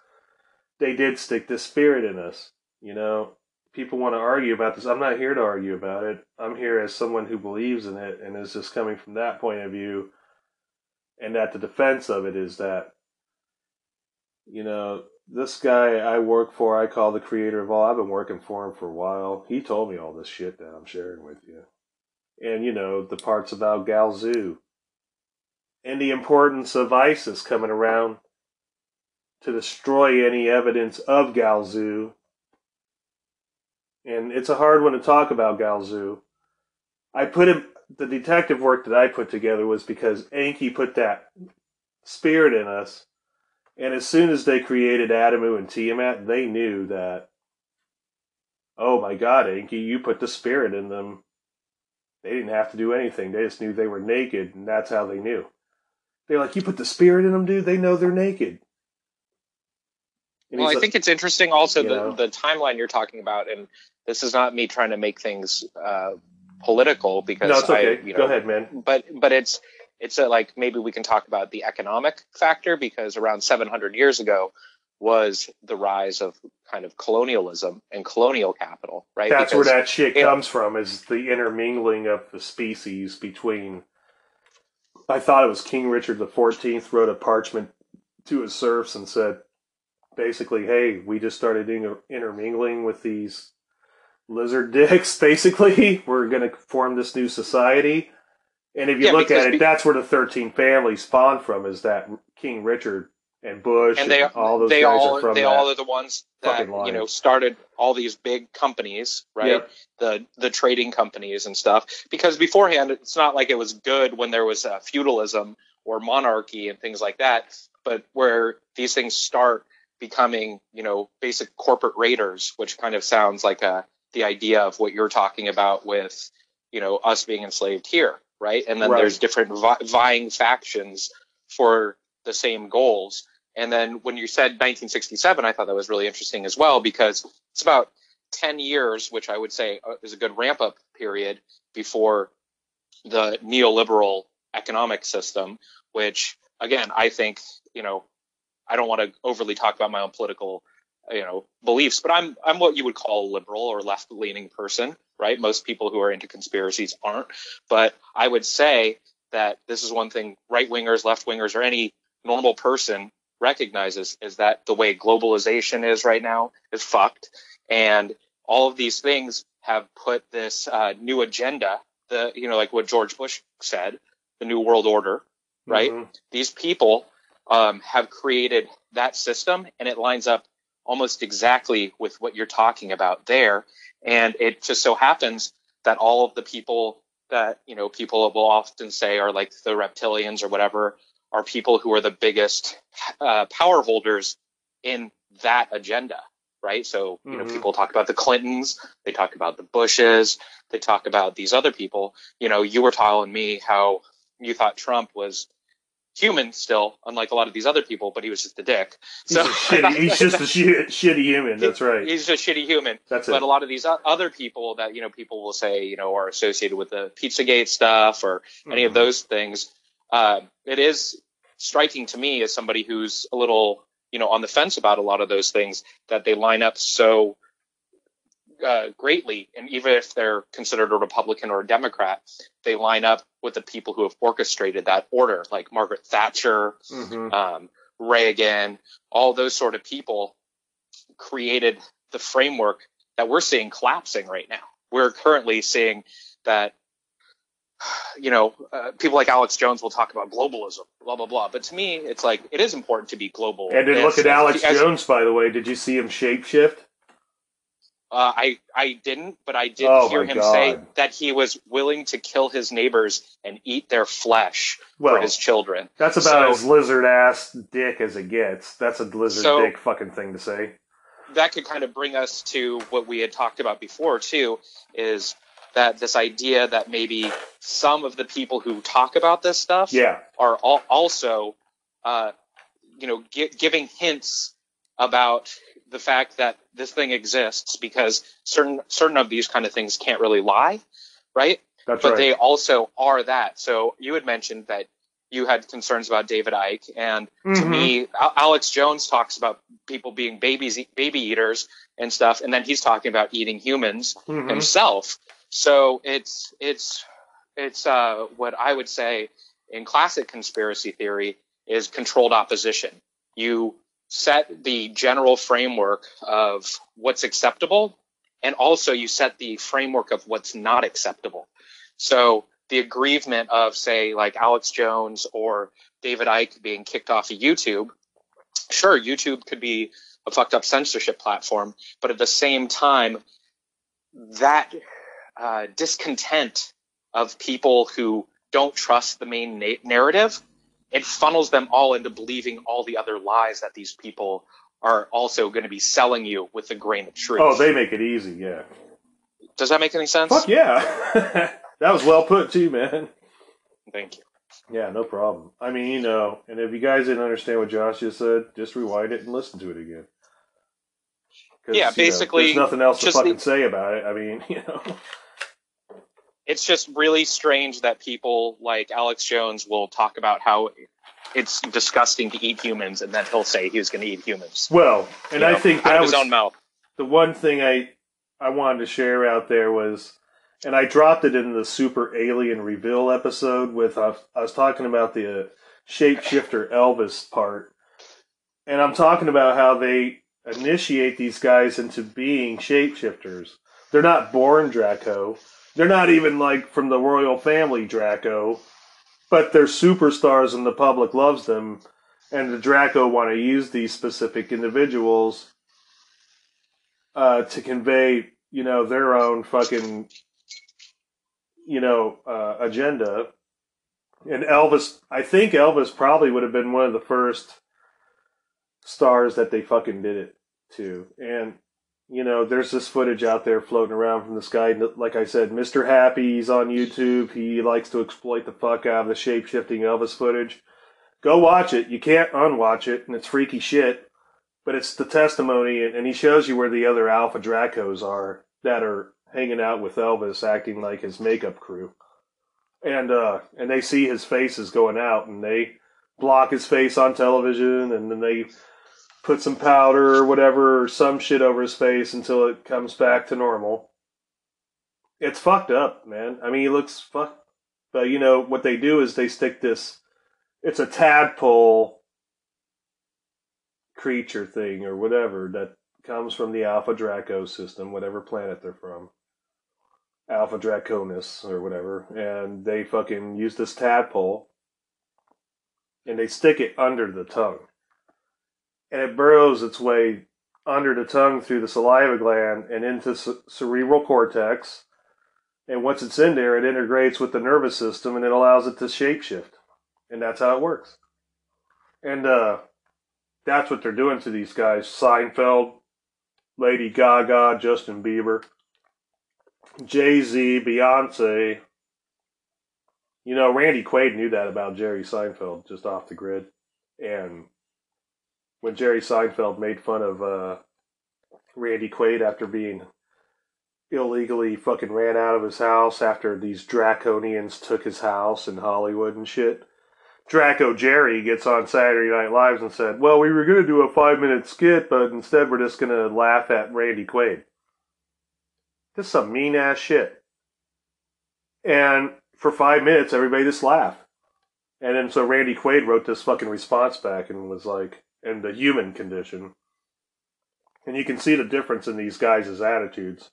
they did stick this spirit in us. You know, people want to argue about this. I'm not here to argue about it. I'm here as someone who believes in it and is just coming from that point of view. And that the defense of it is that, you know, this guy I work for, I call the creator of all. I've been working for him for a while. He told me all this shit that I'm sharing with you. And, you know, the parts about Galzu and the importance of ISIS coming around to destroy any evidence of Galzu and it's a hard one to talk about Galzu. I put him. The detective work that I put together was because Enki put that spirit in us, and as soon as they created Adamu and Tiamat, they knew that. Oh my God, Enki, you put the spirit in them. They didn't have to do anything. They just knew they were naked, and that's how they knew. They're like, you put the spirit in them, dude. They know they're naked. And well, I like, think it's interesting also the, the timeline you're talking about, and this is not me trying to make things uh, political because no, it's okay. I, you know, Go ahead, man. But but it's it's a, like maybe we can talk about the economic factor because around 700 years ago was the rise of kind of colonialism and colonial capital, right? That's because, where that shit comes from is the intermingling of the species between. I thought it was King Richard the Fourteenth wrote a parchment to his serfs and said, basically, hey, we just started intermingling with these lizard dicks, basically. We're going to form this new society. And if you yeah, look at it, be- that's where the 13 families spawned from, is that King Richard and Bush and, they, and all those they guys all, are from They all are the ones that, you know, started all these big companies, right? Yep. The the trading companies and stuff. Because beforehand, it's not like it was good when there was uh, feudalism or monarchy and things like that. But where these things start becoming, you know, basic corporate raiders, which kind of sounds like a the idea of what you're talking about with, you know, us being enslaved here, right? And then right. there's different vi- vying factions for the same goals. And then when you said 1967, I thought that was really interesting as well because it's about 10 years, which I would say uh, is a good ramp up period before the neoliberal economic system, which again, I think, you know, I don't want to overly talk about my own political you know beliefs but i'm i'm what you would call a liberal or left leaning person right most people who are into conspiracies aren't but i would say that this is one thing right wingers left wingers or any normal person recognizes is that the way globalization is right now is fucked and all of these things have put this uh, new agenda the you know like what george bush said the new world order right mm-hmm. these people um, have created that system and it lines up almost exactly with what you're talking about there. And it just so happens that all of the people that, you know, people will often say are like the reptilians or whatever are people who are the biggest uh, power holders in that agenda, right? So, you mm-hmm. know, people talk about the Clintons, they talk about the Bushes, they talk about these other people. You know, you were telling me how you thought Trump was human still, unlike a lot of these other people, but he was just a dick. So he's, shitty, he's just a shitty, shitty human. That's right. He's just a shitty human. That's it. But a lot of these other people that you know people will say you know are associated with the PizzaGate stuff or mm-hmm. any of mm-hmm. those things. Uh, it is striking to me as somebody who's a little you know on the fence about a lot of those things that they line up so uh, greatly, and even if they're considered a Republican or a Democrat, they line up with the people who have orchestrated that order, like Margaret Thatcher, mm-hmm. um, Reagan, all those sort of people created the framework that we're seeing collapsing right now. We're currently seeing that, you know, uh, people like Alex Jones will talk about globalism, blah blah blah. But to me, it's like it is important to be global. And then look at Alex as, Jones, by the way. Did you see him shapeshift? Uh, I I didn't, but I did oh hear him God. say that he was willing to kill his neighbors and eat their flesh well, for his children. That's about so, as lizard ass dick as it gets. That's a lizard so, dick fucking thing to say. That could kind of bring us to what we had talked about before too, is that this idea that maybe some of the people who talk about this stuff yeah. are also, uh, you know, gi- giving hints about the fact that this thing exists because certain certain of these kind of things can't really lie, right? That's but right. they also are that. So you had mentioned that you had concerns about David Icke, and to Mhm. me, Alex Jones talks about people being babies, baby eaters and stuff, and then he's talking about eating humans Mhm. himself. So it's it's it's uh, what I would say in classic conspiracy theory is controlled opposition. You set the general framework of what's acceptable, and also you set the framework of what's not acceptable. So the aggrievement of, say, like Alex Jones or David Icke being kicked off of YouTube, sure, YouTube could be a fucked up censorship platform, but at the same time, that uh, discontent of people who don't trust the main na- narrative, it funnels them all into believing all the other lies that these people are also going to be selling you with a grain of truth. Oh, they make it easy. Yeah. Does that make any sense? Fuck yeah. that was well put too, man. Thank you. Yeah, no problem. I mean, you know, and if you guys didn't understand what Josh just said, just rewind it and listen to it again. Yeah, you know, basically, there's nothing else to fucking the- say about it. I mean, you know, It's just really strange that people like Alex Jones will talk about how it's disgusting to eat humans, and then he'll say he was going to eat humans. well, and You I know, think out that of was his own mouth. the one thing I I wanted to share out there was, and I dropped it in the Super Alien Reveal episode with I was, I was talking about the uh, shapeshifter Elvis part, and I'm talking about how they initiate these guys into being shapeshifters. They're not born Draco. They're not even like from the royal family Draco, but they're superstars and the public loves them. And the Draco want to use these specific individuals uh, to convey, you know, their own fucking, you know, uh, agenda. And Elvis, I think Elvis probably would have been one of the first stars that they fucking did it to. And, you know, there's this footage out there floating around from this guy. Like I said, Mr. Happy, he's on YouTube. He likes to exploit the fuck out of the shape shifting Elvis footage. Go watch it. You can't unwatch it, and it's freaky shit but it's the testimony, and he shows you where the other Alpha Dracos are that are hanging out with Elvis, acting like his makeup crew, and uh, and they see his face is going out, and they block his face on television, and then they put some powder or whatever, or some shit over his face until it comes back to normal. It's fucked up, man. I mean, he looks fucked, but you know what they do is they stick this. It's a tadpole creature thing or whatever that comes from the Alpha Draco system, whatever planet they're from. Alpha Draconis or whatever. And they fucking use this tadpole and they stick it under the tongue. And it burrows its way under the tongue through the saliva gland and into cerebral cortex. And once it's in there, it integrates with the nervous system and it allows it to shapeshift. And that's how it works. And uh that's what they're doing to these guys. Seinfeld, Lady Gaga, Justin Bieber, Jay Z, Beyonce. You know, Randy Quaid knew that about Jerry Seinfeld just off the grid. And when Jerry Seinfeld made fun of uh, Randy Quaid after being illegally fucking ran out of his house after these draconians took his house in Hollywood and shit. Draco Jerry gets on Saturday Night Live and said, Well, we were going to do a five minute skit, but instead we're just going to laugh at Randy Quaid. Just some mean ass shit. And for five minutes, everybody just laughed. And then so Randy Quaid wrote this fucking response back and was like, and the human condition. And you can see the difference in these guys' attitudes.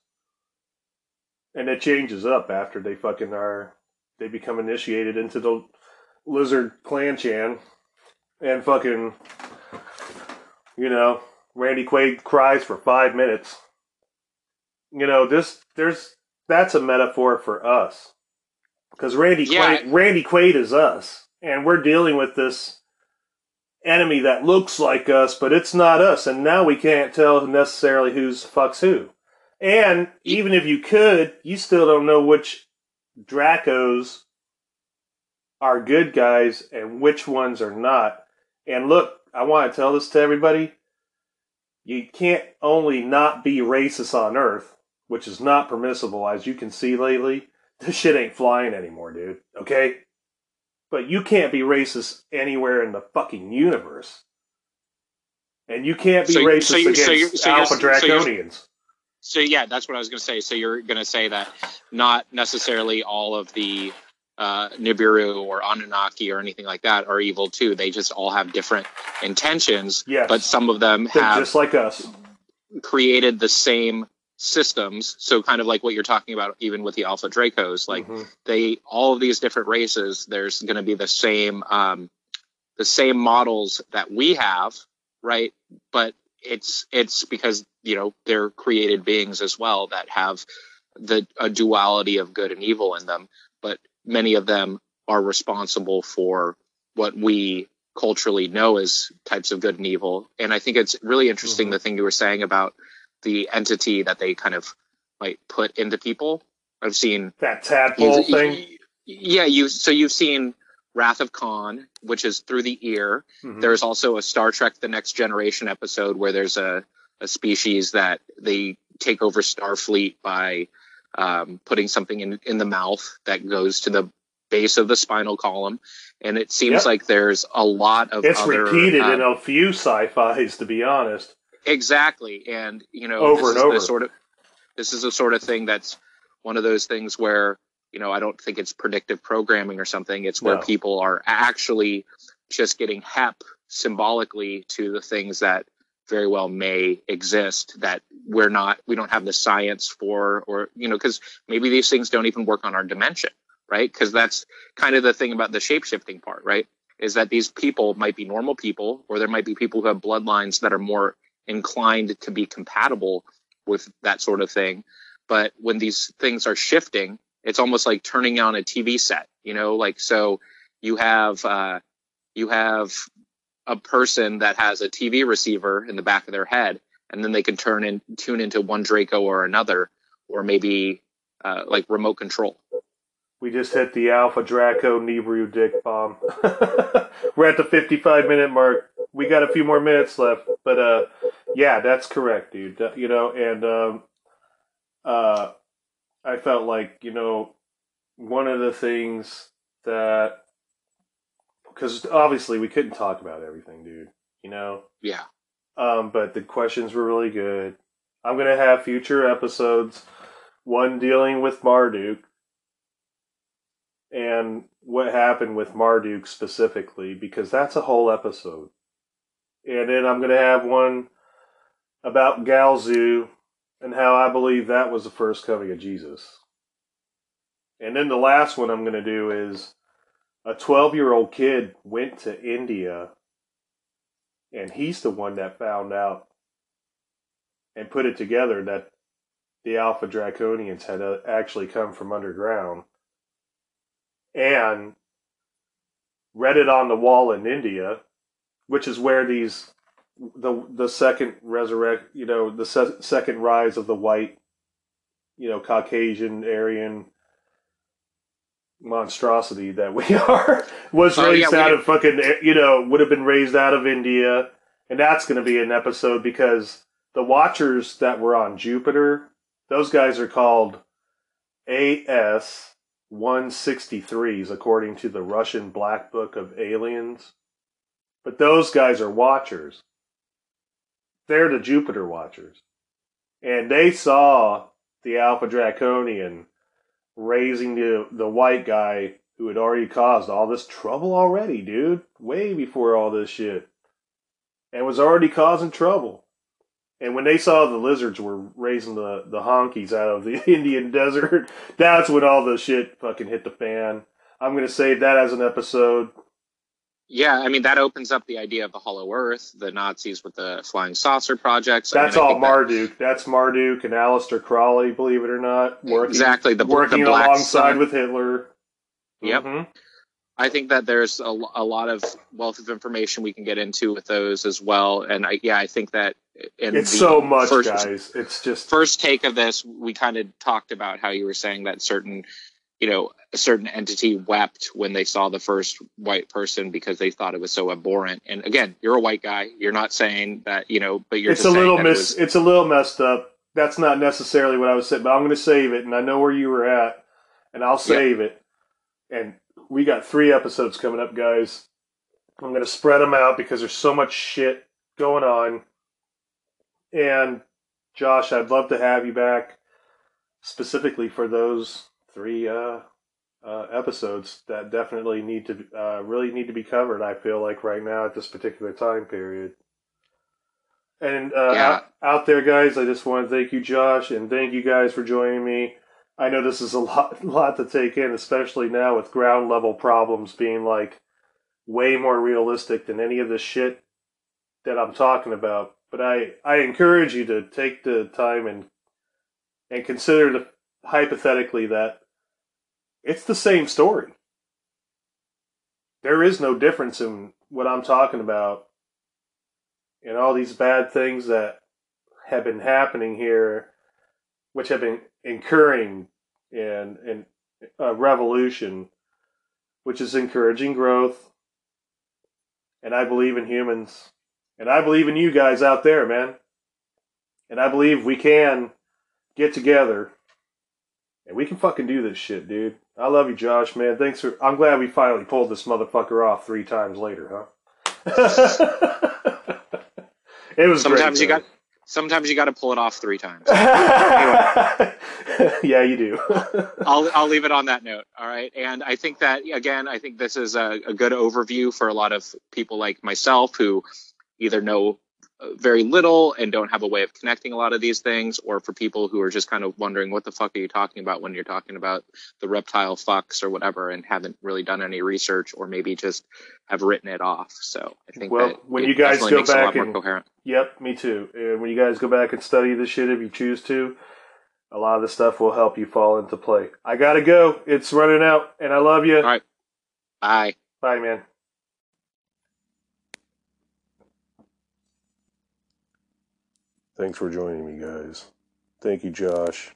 And it changes up after they fucking are, they become initiated into the Lizard Clan Chan, and fucking, you know, Randy Quaid cries for five minutes. You know, this there's that's a metaphor for us because Randy Yeah. Quaid, Randy Quaid is us, and we're dealing with this enemy that looks like us, but it's not us, and now we can't tell necessarily who's fucks who. And even if you could, you still don't know which Dracos are good guys and which ones are not. And look, I want to tell this to everybody. You can't only not be racist on Earth, which is not permissible, as you can see lately. this shit ain't flying anymore, dude. Okay? But you can't be racist anywhere in the fucking universe. And you can't be So- racist so against so you- so you're- Alpha Draconians. So yeah, that's what I was going to say. So you're going to say that not necessarily all of the uh, Nibiru or Anunnaki or anything like that are evil too. They just all have different intentions. Yes. But some of them They're have just like us. created the same systems. So kind of like what you're talking about, even with the Alpha Dracos, like Mhm. they all of these different races. There's going to be the same um, the same models that we have, right? But it's it's because you know they're created beings as well that have the a duality of good and evil in them. But many of them are responsible for what we culturally know as types of good and evil. And I think it's really interesting Mhm. the thing you were saying about the entity that they kind of might put into people. I've seen that tadpole you- thing. Yeah, you so you've seen Wrath of Khan, which is through the ear. Mhm. There's also a Star Trek The Next Generation episode where there's a, a species that they take over Starfleet by um, putting something in, in the mouth that goes to the base of the spinal column. And it seems Yep. like there's a lot of It's other, repeated um, in a few sci-fis, to be honest. Exactly, and you know, Over this and is over. the sort of this is the sort of thing that's one of those things where you know I don't think it's predictive programming or something. It's where No. people are actually just getting hep symbolically to the things that very well may exist that we're not we don't have the science for or you know because maybe these things don't even work on our dimension right because that's kind of the thing about the shape-shifting part right is that these people might be normal people or there might be people who have bloodlines that are more inclined to be compatible with that sort of thing. But when these things are shifting, it's almost like turning on a TV set, you know, like so you have uh, you have a person that has a TV receiver in the back of their head, and then they can turn in tune into one Draco or another, or maybe uh, like remote control. We just hit the Alpha Draco Nibiru dick bomb. We're at the 55 minute mark. We got a few more minutes left, but uh, yeah, that's correct, dude. You know, and um, uh, I felt like you know one of the things that because obviously we couldn't talk about everything, dude. You know, Yeah, um, but the questions were really good. I'm gonna have future episodes, one dealing with Marduk and what happened with Marduk specifically, because that's a whole episode. And then I'm gonna have one about Galzu and how I believe that was the first coming of Jesus. And then the last one I'm gonna do is a 12 year old kid went to India and he's the one that found out and put it together that the Alpha Draconians had uh, actually come from underground and read it on the wall in India, which is where these the the second resurrect, you know, the se- second rise of the white, you know, Caucasian Aryan monstrosity that we are was Oh, raised yeah, out of fucking you know would have been raised out of India, and that's going to be an episode because the Watchers that were on Jupiter, those guys are called AS 163s according to the Russian Black Book of Aliens. But those guys are Watchers. They're the Jupiter Watchers. And they saw the Alpha Draconian raising the, the white guy who had already caused all this trouble already, dude. Way before all this shit. And was already causing trouble. And when they saw the lizards were raising the, the honkies out of the Indian desert, that's when all the shit fucking hit the fan. I'm going to save that as an episode. yeah. I mean, that opens up the idea of the Hollow Earth, the Nazis with the flying saucer projects. I That's mean, I all think that- Marduk. That's Marduk and Aleister Crowley, believe it or not, working Exactly, the- the working Black alongside Sun. with Hitler. Yep. Mhm. I think that there's a, a lot of wealth of information we can get into with those as well. And I, yeah, I think that in It's so much, first, guys. It's just First take of this, we kind of talked about how you were saying that certain, you know, a certain entity wept when they saw the first white person because they thought it was so abhorrent. And again, you're a white guy. You're not saying that, you know, but you're it's a little that it was- it's a little messed up. That's not necessarily what I was saying, but I'm going to save it, and I know where you were at. and I'll save it. And we got three episodes coming up, guys. I'm going to spread them out because there's so much shit going on. And Josh, I'd love to have you back specifically for those three uh, uh, episodes that definitely need to uh, really need to be covered. I feel like right now at this particular time period. And uh, Yeah. out, out there, guys, I just want to thank you, Josh, and thank you guys for joining me. I know this is a lot, lot to take in, especially now with ground level problems being like way more realistic than any of the shit that I'm talking about. But I, I encourage you to take the time and and consider the hypothetically that it's the same story. There is no difference in what I'm talking about and all these bad things that have been happening here, which have been incurring and and a revolution, which is encouraging growth. And I believe in humans, and I believe in you guys out there, man. And I believe we can get together, and we can fucking do this shit, dude. I love you, Josh, man. Thanks for. I'm glad we finally pulled this motherfucker off three times later, huh? it was great, Sometimes you though. got sometimes you got to pull it off three times. yeah, you do. I'll I'll leave it on that note. All right, and I think that again, I think this is a, a good overview for a lot of people like myself who either know uh, very little and don't have a way of connecting a lot of these things, or for people who are just kind of wondering what the fuck are you talking about when you're talking about the reptile fucks or whatever, and haven't really done any research, or maybe just have written it off. So I think Well, that when it you guys go makes a lot back more and- coherent. Yep, me too. And when you guys go back and study this shit, if you choose to, a lot of the stuff will help you fall into play. I gotta go. It's running out, and I love you. All right. Bye. Bye, man. Thanks for joining me, guys. Thank you, Josh.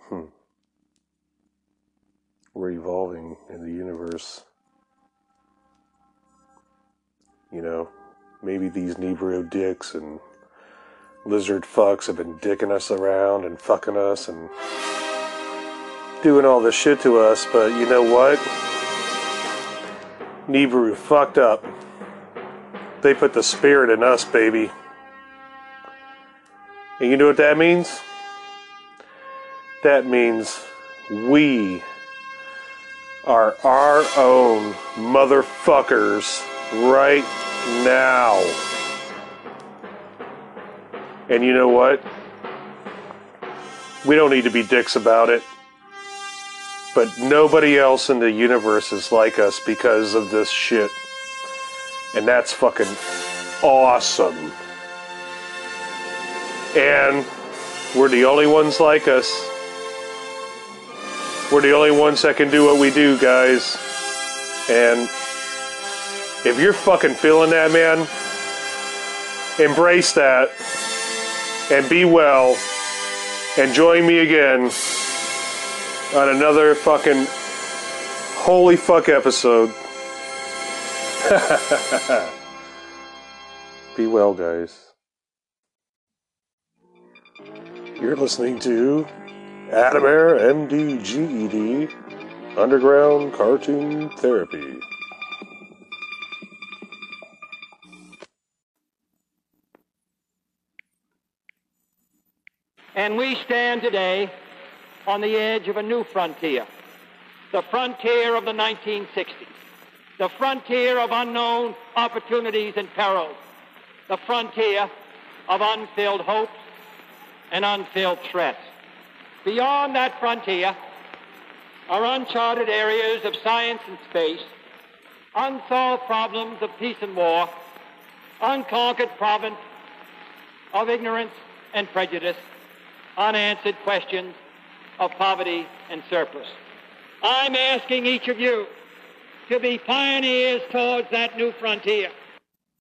Hmm. We're evolving in the universe. You know, maybe these Negro dicks and lizard fucks have been dicking us around and fucking us and doing all this shit to us, but you know what? Nibiru fucked up. They put the spirit in us, baby. And you know what that means? That means we are our own motherfuckers right now. And you know what? We don't need to be dicks about it. But nobody else in the universe is like us because of this shit. And that's fucking awesome. And we're the only ones like us. We're the only ones that can do what we do, guys. And if you're fucking feeling that, man, embrace that and be well. And join me again on another fucking holy fuck episode. Be well, guys. You're listening to Adamair MD GED Underground Cartoon Therapy. And we stand today on the edge of a new frontier, the frontier of the 1960s, the frontier of unknown opportunities and perils, the frontier of unfilled hopes and unfilled threats. Beyond that frontier are uncharted areas of science and space, unsolved problems of peace and war, unconquered province of ignorance and prejudice, unanswered questions of poverty and surplus. I'm asking each of you to be pioneers towards that new frontier.